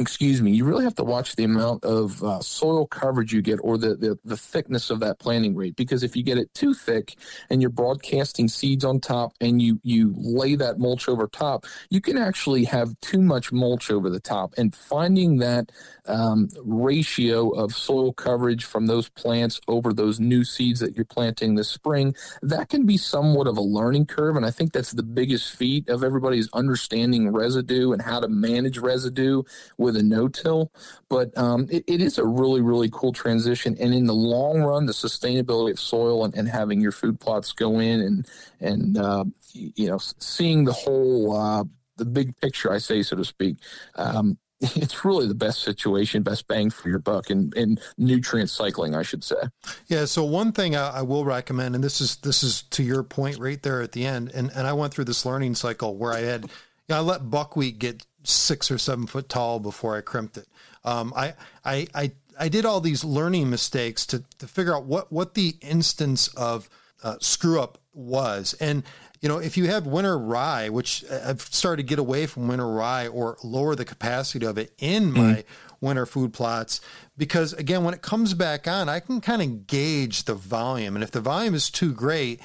excuse me, you really have to watch the amount of uh, soil coverage you get or the, the, the, thickness of that planting rate. Because if you get it too thick and you're broadcasting seeds on top and you, you lay that mulch over top, you can actually have too much mulch over the top. And finding that um, ratio of soil coverage from those plants over those new seeds that you're planting this spring, that can be somewhat of a learning curve. And I think that's the biggest feat of everybody's understanding residue and how to manage residue with a no-till. But um, it, it is a really, really cool transition. And in the long run, the sustainability of soil and, and having your food plots go in and, and uh, you know, seeing the whole uh, the big picture, I say, so to speak. Um, it's really the best situation, best bang for your buck, and nutrient cycling, I should say. Yeah. So one thing I, I, will recommend, and this is this is to your point right there at the end, and and I went through this learning cycle where I had, I let buckwheat get six or seven foot tall before I crimped it. Um, I I I I did all these learning mistakes to to figure out what what the instance of uh, screw up was, and you know, if you have winter rye, which I've started to get away from winter rye or lower the capacity of it in mm-hmm. my mm. winter food plots, because again, when it comes back on, I can kind of gauge the volume. And if the volume is too great,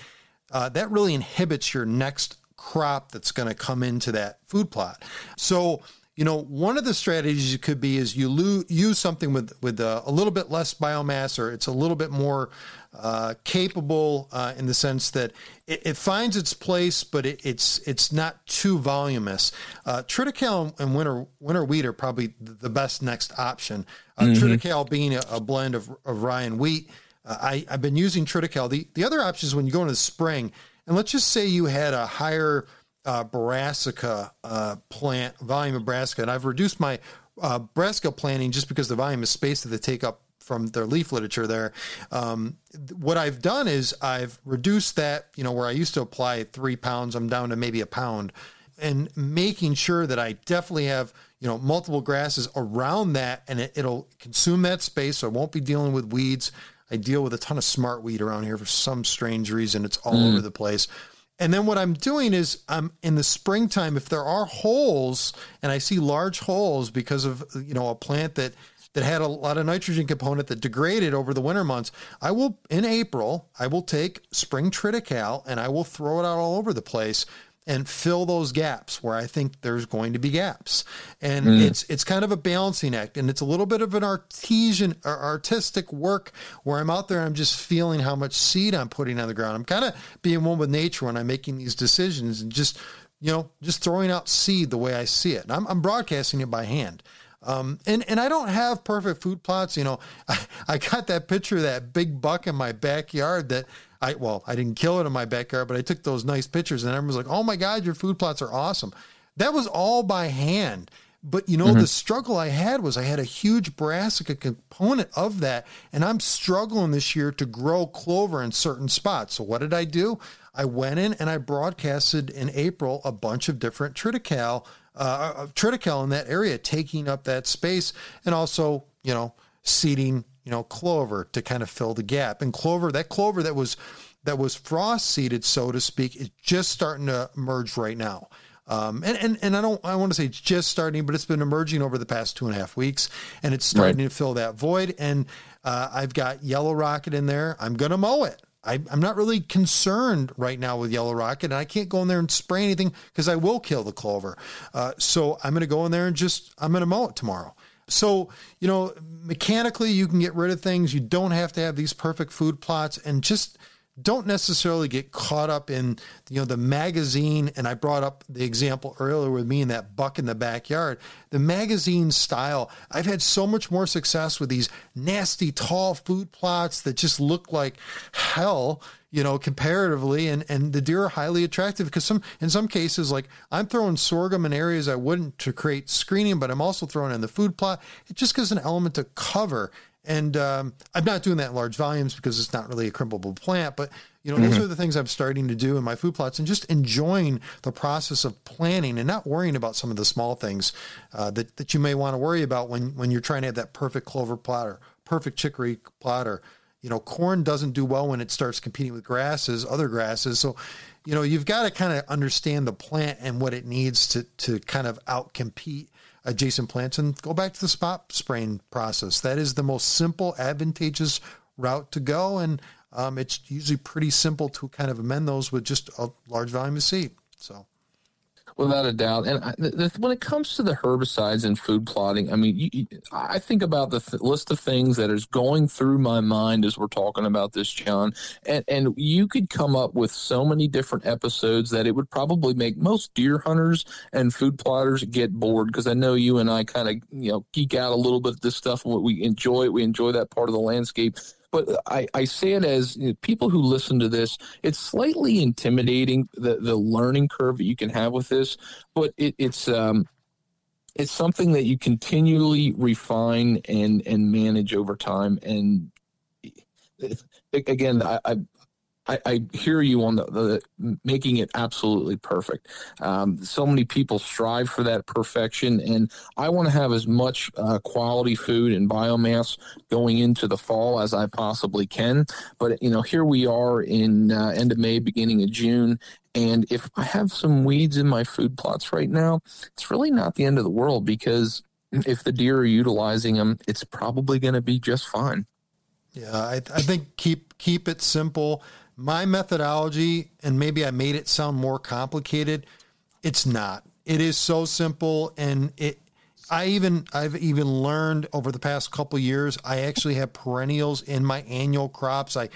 uh, that really inhibits your next crop that's going to come into that food plot. So, you know, one of the strategies could be is you lo- use something with with a, a, little bit less biomass, or it's a little bit more uh, capable uh, in the sense that it, it, finds its place, but it, it's it's not too voluminous. Uh, triticale and winter winter wheat are probably the best next option. Uh, mm-hmm. Triticale being a, a, blend of, of rye and wheat. Uh, I, I've been using triticale. The the other option is when you go into the spring, and let's just say you had a higher uh, brassica uh, plant volume of brassica, and I've reduced my uh, brassica planting just because the volume of space that they take up from their leaf literature there. Um, what I've done is I've reduced that, you know, where I used to apply three pounds, I'm down to maybe a pound, and making sure that I definitely have, you know, multiple grasses around that, and it, it'll consume that space, so I won't be dealing with weeds. I deal with a ton of smart weed around here for some strange reason. It's all mm. over the place. And then what I'm doing is I'm in the springtime, if there are holes and I see large holes because of, you know, a plant that, that had a lot of nitrogen component that degraded over the winter months, I will, in April, I will take spring triticale and I will throw it out all over the place and fill those gaps where I think there's going to be gaps. And mm. it's it's kind of a balancing act and it's a little bit of an artesian or artistic work where I'm out there I'm just feeling how much seed I'm putting on the ground. I'm kind of being one with nature when I'm making these decisions and just you know just throwing out seed the way I see it. And I'm, I'm broadcasting it by hand. Um, and, and I don't have perfect food plots. You know, I, I got that picture of that big buck in my backyard that I well, I didn't kill it in my backyard, but I took those nice pictures, and everyone was like, "Oh my God, your food plots are awesome." That was all by hand. But you know, mm-hmm. the struggle I had was I had a huge brassica component of that, and I'm struggling this year to grow clover in certain spots. So what did I do? I went in and I broadcasted in April a bunch of different triticale, uh, uh triticale in that area, taking up that space, and also you know seeding you know, clover to kind of fill the gap. And clover, that clover that was that was frost seeded, so to speak, is just starting to emerge right now. Um, and, and, and I don't, I want to say it's just starting, but it's been emerging over the past two and a half weeks and it's starting right. to fill that void. And, uh, I've got yellow rocket in there. I'm going to mow it. I, am not really concerned right now with Yellow Rocket, and I can't go in there and spray anything because I will kill the clover. Uh, so I'm going to go in there and just I'm going to mow it tomorrow. So, you know, mechanically, you can get rid of things. You don't have to have these perfect food plots and just don't necessarily get caught up in you know the magazine and i brought up the example earlier with me and that buck in the backyard the magazine style i've had so much more success with these nasty tall food plots that just look like hell you know, comparatively, and and the deer are highly attractive because some in some cases, like I'm throwing sorghum in areas I wouldn't to create screening, but I'm also throwing in the food plot. It just gives an element of cover, and um, I'm not doing that in large volumes because it's not really a crimpable plant, but you know, mm-hmm. those are the things I'm starting to do in my food plots and just enjoying the process of planning and not worrying about some of the small things uh, that, that you may want to worry about when, when you're trying to have that perfect clover plot or perfect chicory plot or you know, corn doesn't do well when it starts competing with grasses, other grasses. So, you know, you've got to kind of understand the plant and what it needs to to kind of outcompete adjacent plants and go back to the spot spraying process. That is the most simple, advantageous route to go. And um, it's usually pretty simple to kind of amend those with just a large volume of seed. So without a doubt. And I, the, when it comes to the herbicides and food plotting, I mean, you, I think about the th- list of things that is going through my mind as we're talking about this, John. And, and you could come up with so many different episodes that it would probably make most deer hunters and food plotters get bored because I know you and I kind of, you know, geek out a little bit at this stuff. What We enjoy. We enjoy that part of the landscape but I, I say it as you know, people who listen to this, it's slightly intimidating the, the learning curve that you can have with this, but it, it's um, it's something that you continually refine and and manage over time. And again, I, I I, I, hear you on the, the, making it absolutely perfect. Um, so many people strive for that perfection, and I want to have as much uh, quality food and biomass going into the fall as I possibly can. But you know, here we are in uh, end of May, beginning of June, and if I have some weeds in my food plots right now, it's really not the end of the world because if the deer are utilizing them, it's probably going to be just fine. Yeah, I, I think keep keep it simple my methodology, and maybe I made it sound more complicated. It's not. It is so simple, and it. I even I've even learned over the past couple years. I actually have perennials in my annual crops. I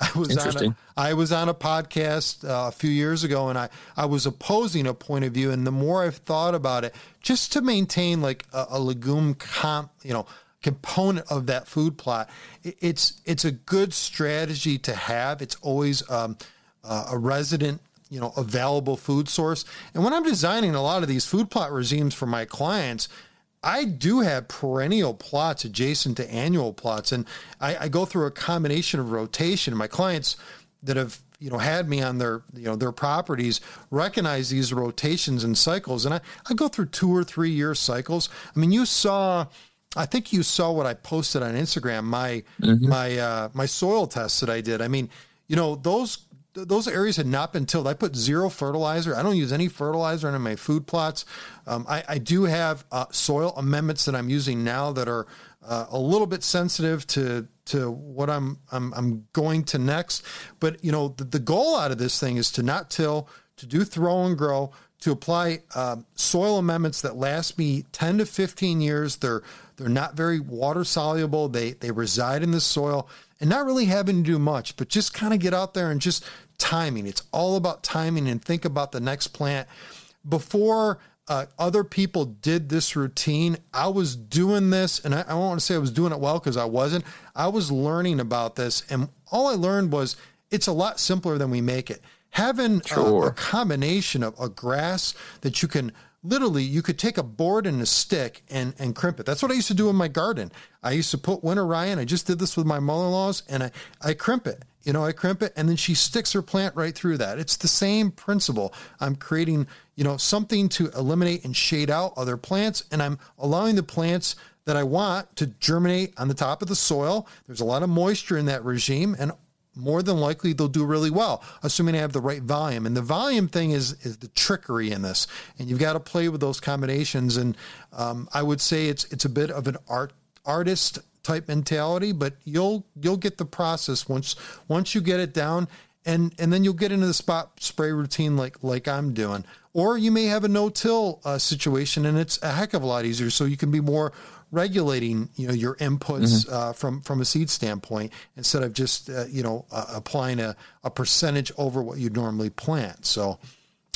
I was on a, I was on a podcast uh, a few years ago, and I I was opposing a point of view. And the more I've thought about it, just to maintain like a, a legume comp, you know, component of that food plot. It's it's a good strategy to have. It's always um, uh, a resident you know available food source. And when I'm designing a lot of these food plot regimes for my clients, I do have perennial plots adjacent to annual plots, and I, I go through a combination of rotation. My clients that have you know had me on their you know their properties recognize these rotations and cycles, and I, I go through two or three year cycles. I mean, you saw I think you saw what I posted on Instagram, my mm-hmm. my uh, my soil tests that I did. I mean, you know, those those areas had not been tilled. I put zero fertilizer. I don't use any fertilizer in my food plots. Um, I, I, do have uh, soil amendments that I'm using now that are uh, a little bit sensitive to to what I'm, I'm I'm going to next. But you know, the, the goal out of this thing is to not till, to do throw and grow, to apply uh, soil amendments that last me 10 to 15 years. They're they're not very water soluble. They they reside in the soil and not really having to do much, but just kind of get out there and just timing. It's all about timing and think about the next plant. Before uh, other people did this routine, I was doing this, and I, I don't want to say I was doing it well because I wasn't. I was learning about this, and all I learned was it's a lot simpler than we make it. Having sure. a, a combination of a grass that you can literally you could take a board and a stick and and crimp it. That's what I used to do in my garden. I used to put Winter Ryan. I just did this with my mother-in-laws, and I I crimp it. You know, I crimp it, and then she sticks her plant right through that. It's the same principle. I'm creating you know something to eliminate and shade out other plants, and I'm allowing the plants that I want to germinate on the top of the soil. There's a lot of moisture in that regime, and more than likely they'll do really well, assuming I have the right volume. And the volume thing is is the trickery in this, and you've got to play with those combinations. And um, I would say it's it's a bit of an art artist type mentality, but you'll you'll get the process once once you get it down and and then you'll get into the spot spray routine like like I'm doing. Or you may have a no-till uh, situation and it's a heck of a lot easier so you can be more regulating you know your inputs mm-hmm. uh, from from a seed standpoint instead of just uh, you know uh, applying a, a percentage over what you normally plant. So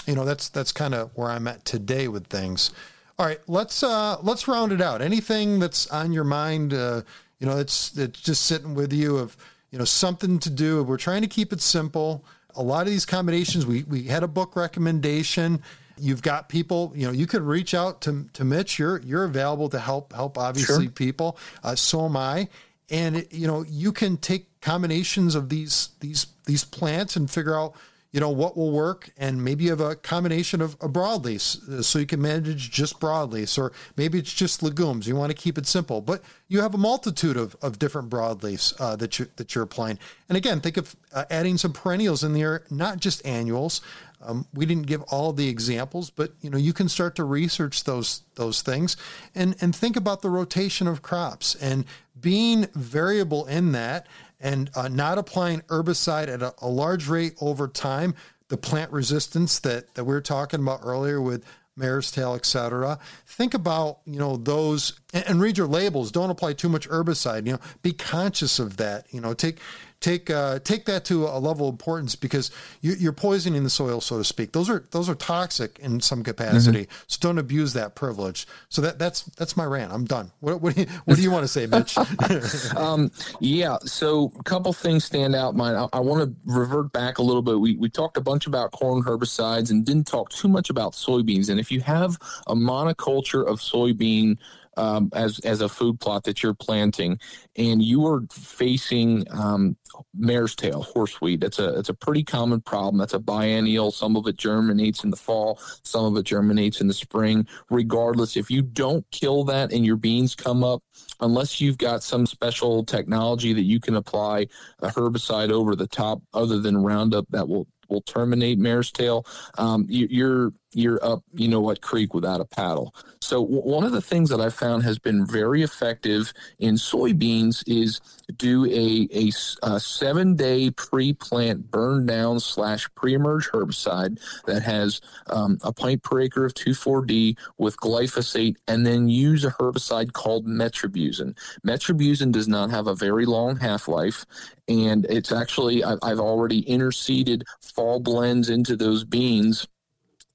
you know that's that's kind of where i'm at today with things. All right let's uh let's round it out. Anything that's on your mind uh you know it's it's just sitting with you of you know something to do. We're trying to keep it simple. A lot of these combinations we we had a book recommendation You've got people, you know, you can reach out to, to Mitch. You're, you're available to help, help obviously sure. people. Uh, so am I. And, it, you know, you can take combinations of these, these, these plants and figure out, you know, what will work. And maybe you have a combination of a broadleaf uh, so you can manage just broadleafs, or maybe it's just legumes. You want to keep it simple, but you have a multitude of, of different broadleafs uh, that, you, that you're applying. And again, think of uh, adding some perennials in there, not just annuals. Um, we didn't give all the examples, but you know you can start to research those those things and and think about the rotation of crops and being variable in that and uh, not applying herbicide at a, a, large rate over time. The plant resistance that that we were talking about earlier with mare's tail, etc. Think about you know those and, and read your labels. Don't apply too much herbicide. You know, be conscious of that. You know, take take uh, take that to a level of importance because you, are poisoning the soil, so to speak. Those are those are toxic in some capacity. Mm-hmm. So don't abuse that privilege. So that that's that's my rant. I'm done. What what do you, what do you want to say, Mitch? um, yeah. So a couple things stand out. Mine. I, I want to revert back a little bit. We we talked a bunch about corn herbicides and didn't talk too much about soybeans. And if you have a monoculture of soybean um, as as a food plot that you're planting, and you are facing um, mare's tail, horseweed. That's a it's a pretty common problem. That's a biennial. Some of it germinates in the fall, some of it germinates in the spring. Regardless, if you don't kill that and your beans come up, unless you've got some special technology that you can apply a herbicide over the top, other than Roundup, that will will terminate mare's tail. Um, you, you're you're up, you know what, creek without a paddle. So w- one of the things that I found has been very effective in soybeans is do a, a, a seven day pre plant burn down slash pre emerge herbicide that has um, a pint per acre of 2,4-D with glyphosate and then use a herbicide called metribuzin. Metribuzin does not have a very long half life and it's actually, I've, I've already interseeded fall blends into those beans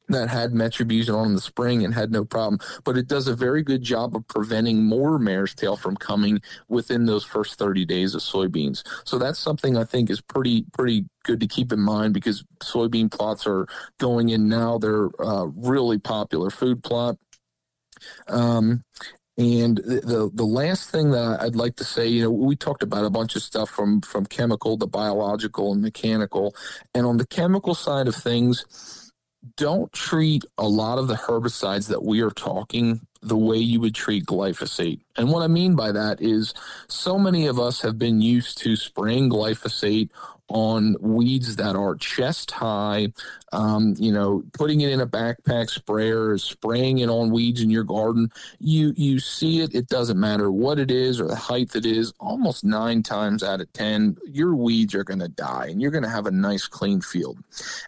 that had metribuzin on in the spring and had no problem. But it does a very good job of preventing more mare's tail from coming within those first 30 days of soybeans. So that's something I think is pretty pretty good to keep in mind because soybean plots are going in now. They're a really popular food plot. Um, and the, the, the last thing that I'd like to say, you know, we talked about a bunch of stuff from from chemical to biological and mechanical, and on the chemical side of things, don't treat a lot of the herbicides that we are talking the way you would treat glyphosate. And what I mean by that is so many of us have been used to spraying glyphosate on weeds that are chest high, um, you know, putting it in a backpack sprayer, spraying it on weeds in your garden. You you see it. It doesn't matter what it is or the height it is. Almost nine times out of ten, your weeds are going to die, and you're going to have a nice clean field.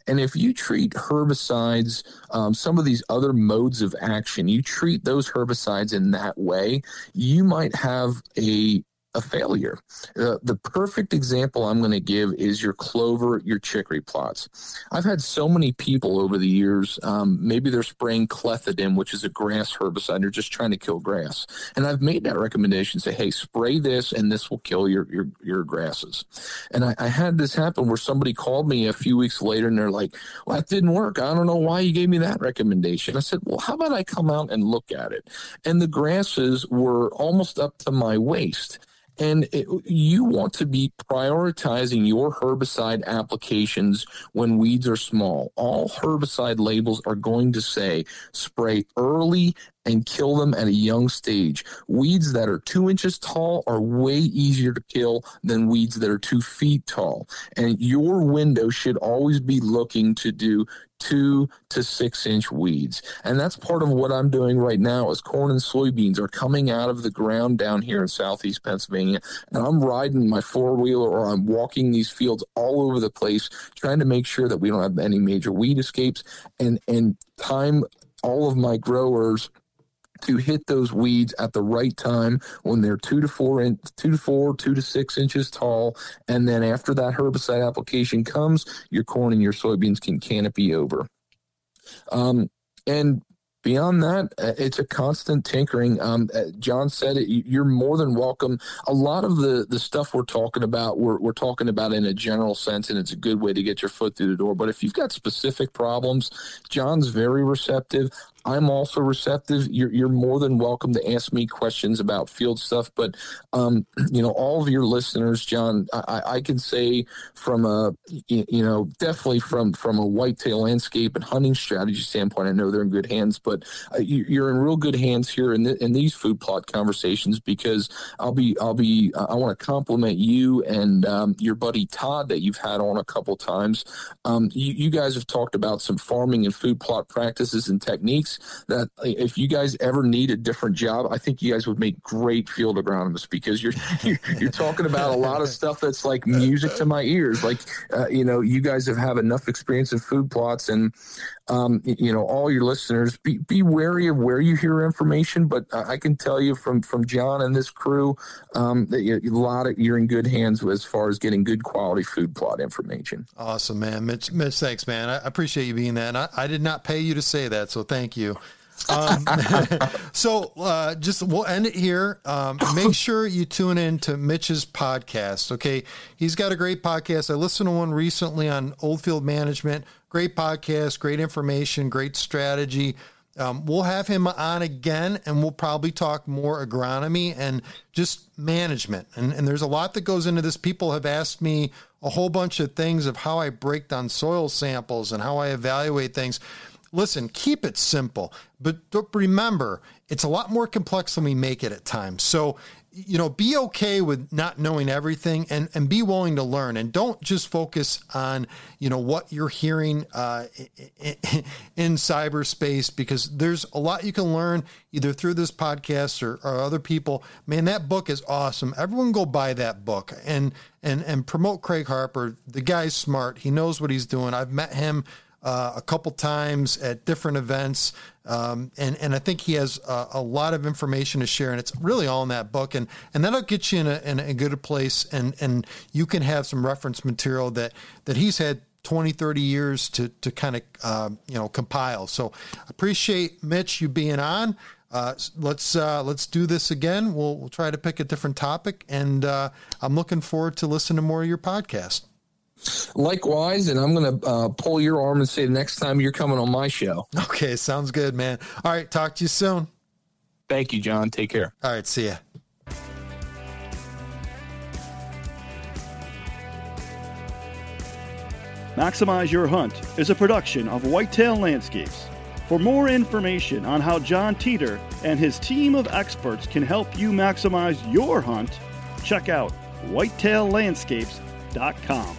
And if you treat herbicides, um, some of these other modes of action, you treat those herbicides in that way, you might have a a failure. Uh, the perfect example I'm going to give is your clover, your chicory plots. I've had so many people over the years, um, maybe they're spraying clethodim, which is a grass herbicide. They're just trying to kill grass. And I've made that recommendation say, hey, spray this and this will kill your, your, your grasses. And I, I had this happen where somebody called me a few weeks later and they're like, well, that didn't work. I don't know why you gave me that recommendation. I said, well, how about I come out and look at it? And the grasses were almost up to my waist. And it, you want to be prioritizing your herbicide applications when weeds are small. All herbicide labels are going to say spray early and kill them at a young stage. Weeds that are two inches tall are way easier to kill than weeds that are two feet tall. And your window should always be looking to do two to six inch weeds. And that's part of what I'm doing right now is corn and soybeans are coming out of the ground down here in southeast Pennsylvania. And I'm riding my four wheeler or I'm walking these fields all over the place, trying to make sure that we don't have any major weed escapes and, and time all of my growers to hit those weeds at the right time when they're two to four in, two to four, two to six inches tall, and then after that herbicide application comes, your corn and your soybeans can canopy over. Um, and beyond that, uh, it's a constant tinkering. Um, uh, John said it, you're more than welcome. A lot of the, the stuff we're talking about, we're, we're talking about in a general sense, and it's a good way to get your foot through the door. But if you've got specific problems, John's very receptive. I'm also receptive. You're, you're more than welcome to ask me questions about field stuff. But, um, you know, all of your listeners, John, I, I can say from a, you know, definitely from, from a whitetail landscape and hunting strategy standpoint, I know they're in good hands, but uh, you, are in real good hands here in, the, in these food plot conversations because I'll be, I'll be, I want to compliment you and um, your buddy Todd that you've had on a couple times. Um, you, you guys have talked about some farming and food plot practices and techniques that if you guys ever need a different job, I think you guys would make great field agronomists because you're you're, you're talking about a lot of stuff that's like music to my ears. Like uh, you know, you guys have have enough experience in food plots, and um, you know, all your listeners be be wary of where you hear information. But I can tell you from from John and this crew um, that you, a lot of you're in good hands as far as getting good quality food plot information. Awesome, man. Mitch, Mitch thanks, man. I appreciate you being that. I, I did not pay you to say that, so thank you you. Um, so uh, just we'll end it here. Um, make sure you tune in to Mitch's podcast. Okay, he's got a great podcast. I listened to one recently on Oldfield Management. Great podcast, great information, great strategy. Um, we'll have him on again, and we'll probably talk more agronomy and just management. And, and there's a lot that goes into this. People have asked me a whole bunch of things of how I break down soil samples and how I evaluate things listen, keep it simple, but remember, it's a lot more complex than we make it at times. So, you know, be okay with not knowing everything and, and be willing to learn and don't just focus on, you know, what you're hearing uh, in cyberspace because there's a lot you can learn either through this podcast or, or other people. Man, that book is awesome. Everyone go buy that book and, and, and promote Craig Harper. The guy's smart. He knows what he's doing. I've met him uh, a couple times at different events. Um, and, and I think he has a, a, lot of information to share, and it's really all in that book. And, and that'll get you in a, in a good place, and, and you can have some reference material that, that he's had 20, 30 years to, to kind of, um, you know, compile. So appreciate Mitch, you being on. Uh, let's uh, let's do this again. We'll, we'll try to pick a different topic, and uh, I'm looking forward to listening to more of your podcast. Likewise, and I'm going to uh, pull your arm and say the next time you're coming on my show. Okay, sounds good, man. All right, talk to you soon. Thank you, John. Take care. All right, see ya. Maximize Your Hunt is a production of Whitetail Landscapes. For more information on how John Teeter and his team of experts can help you maximize your hunt, check out whitetaillandscapes.com.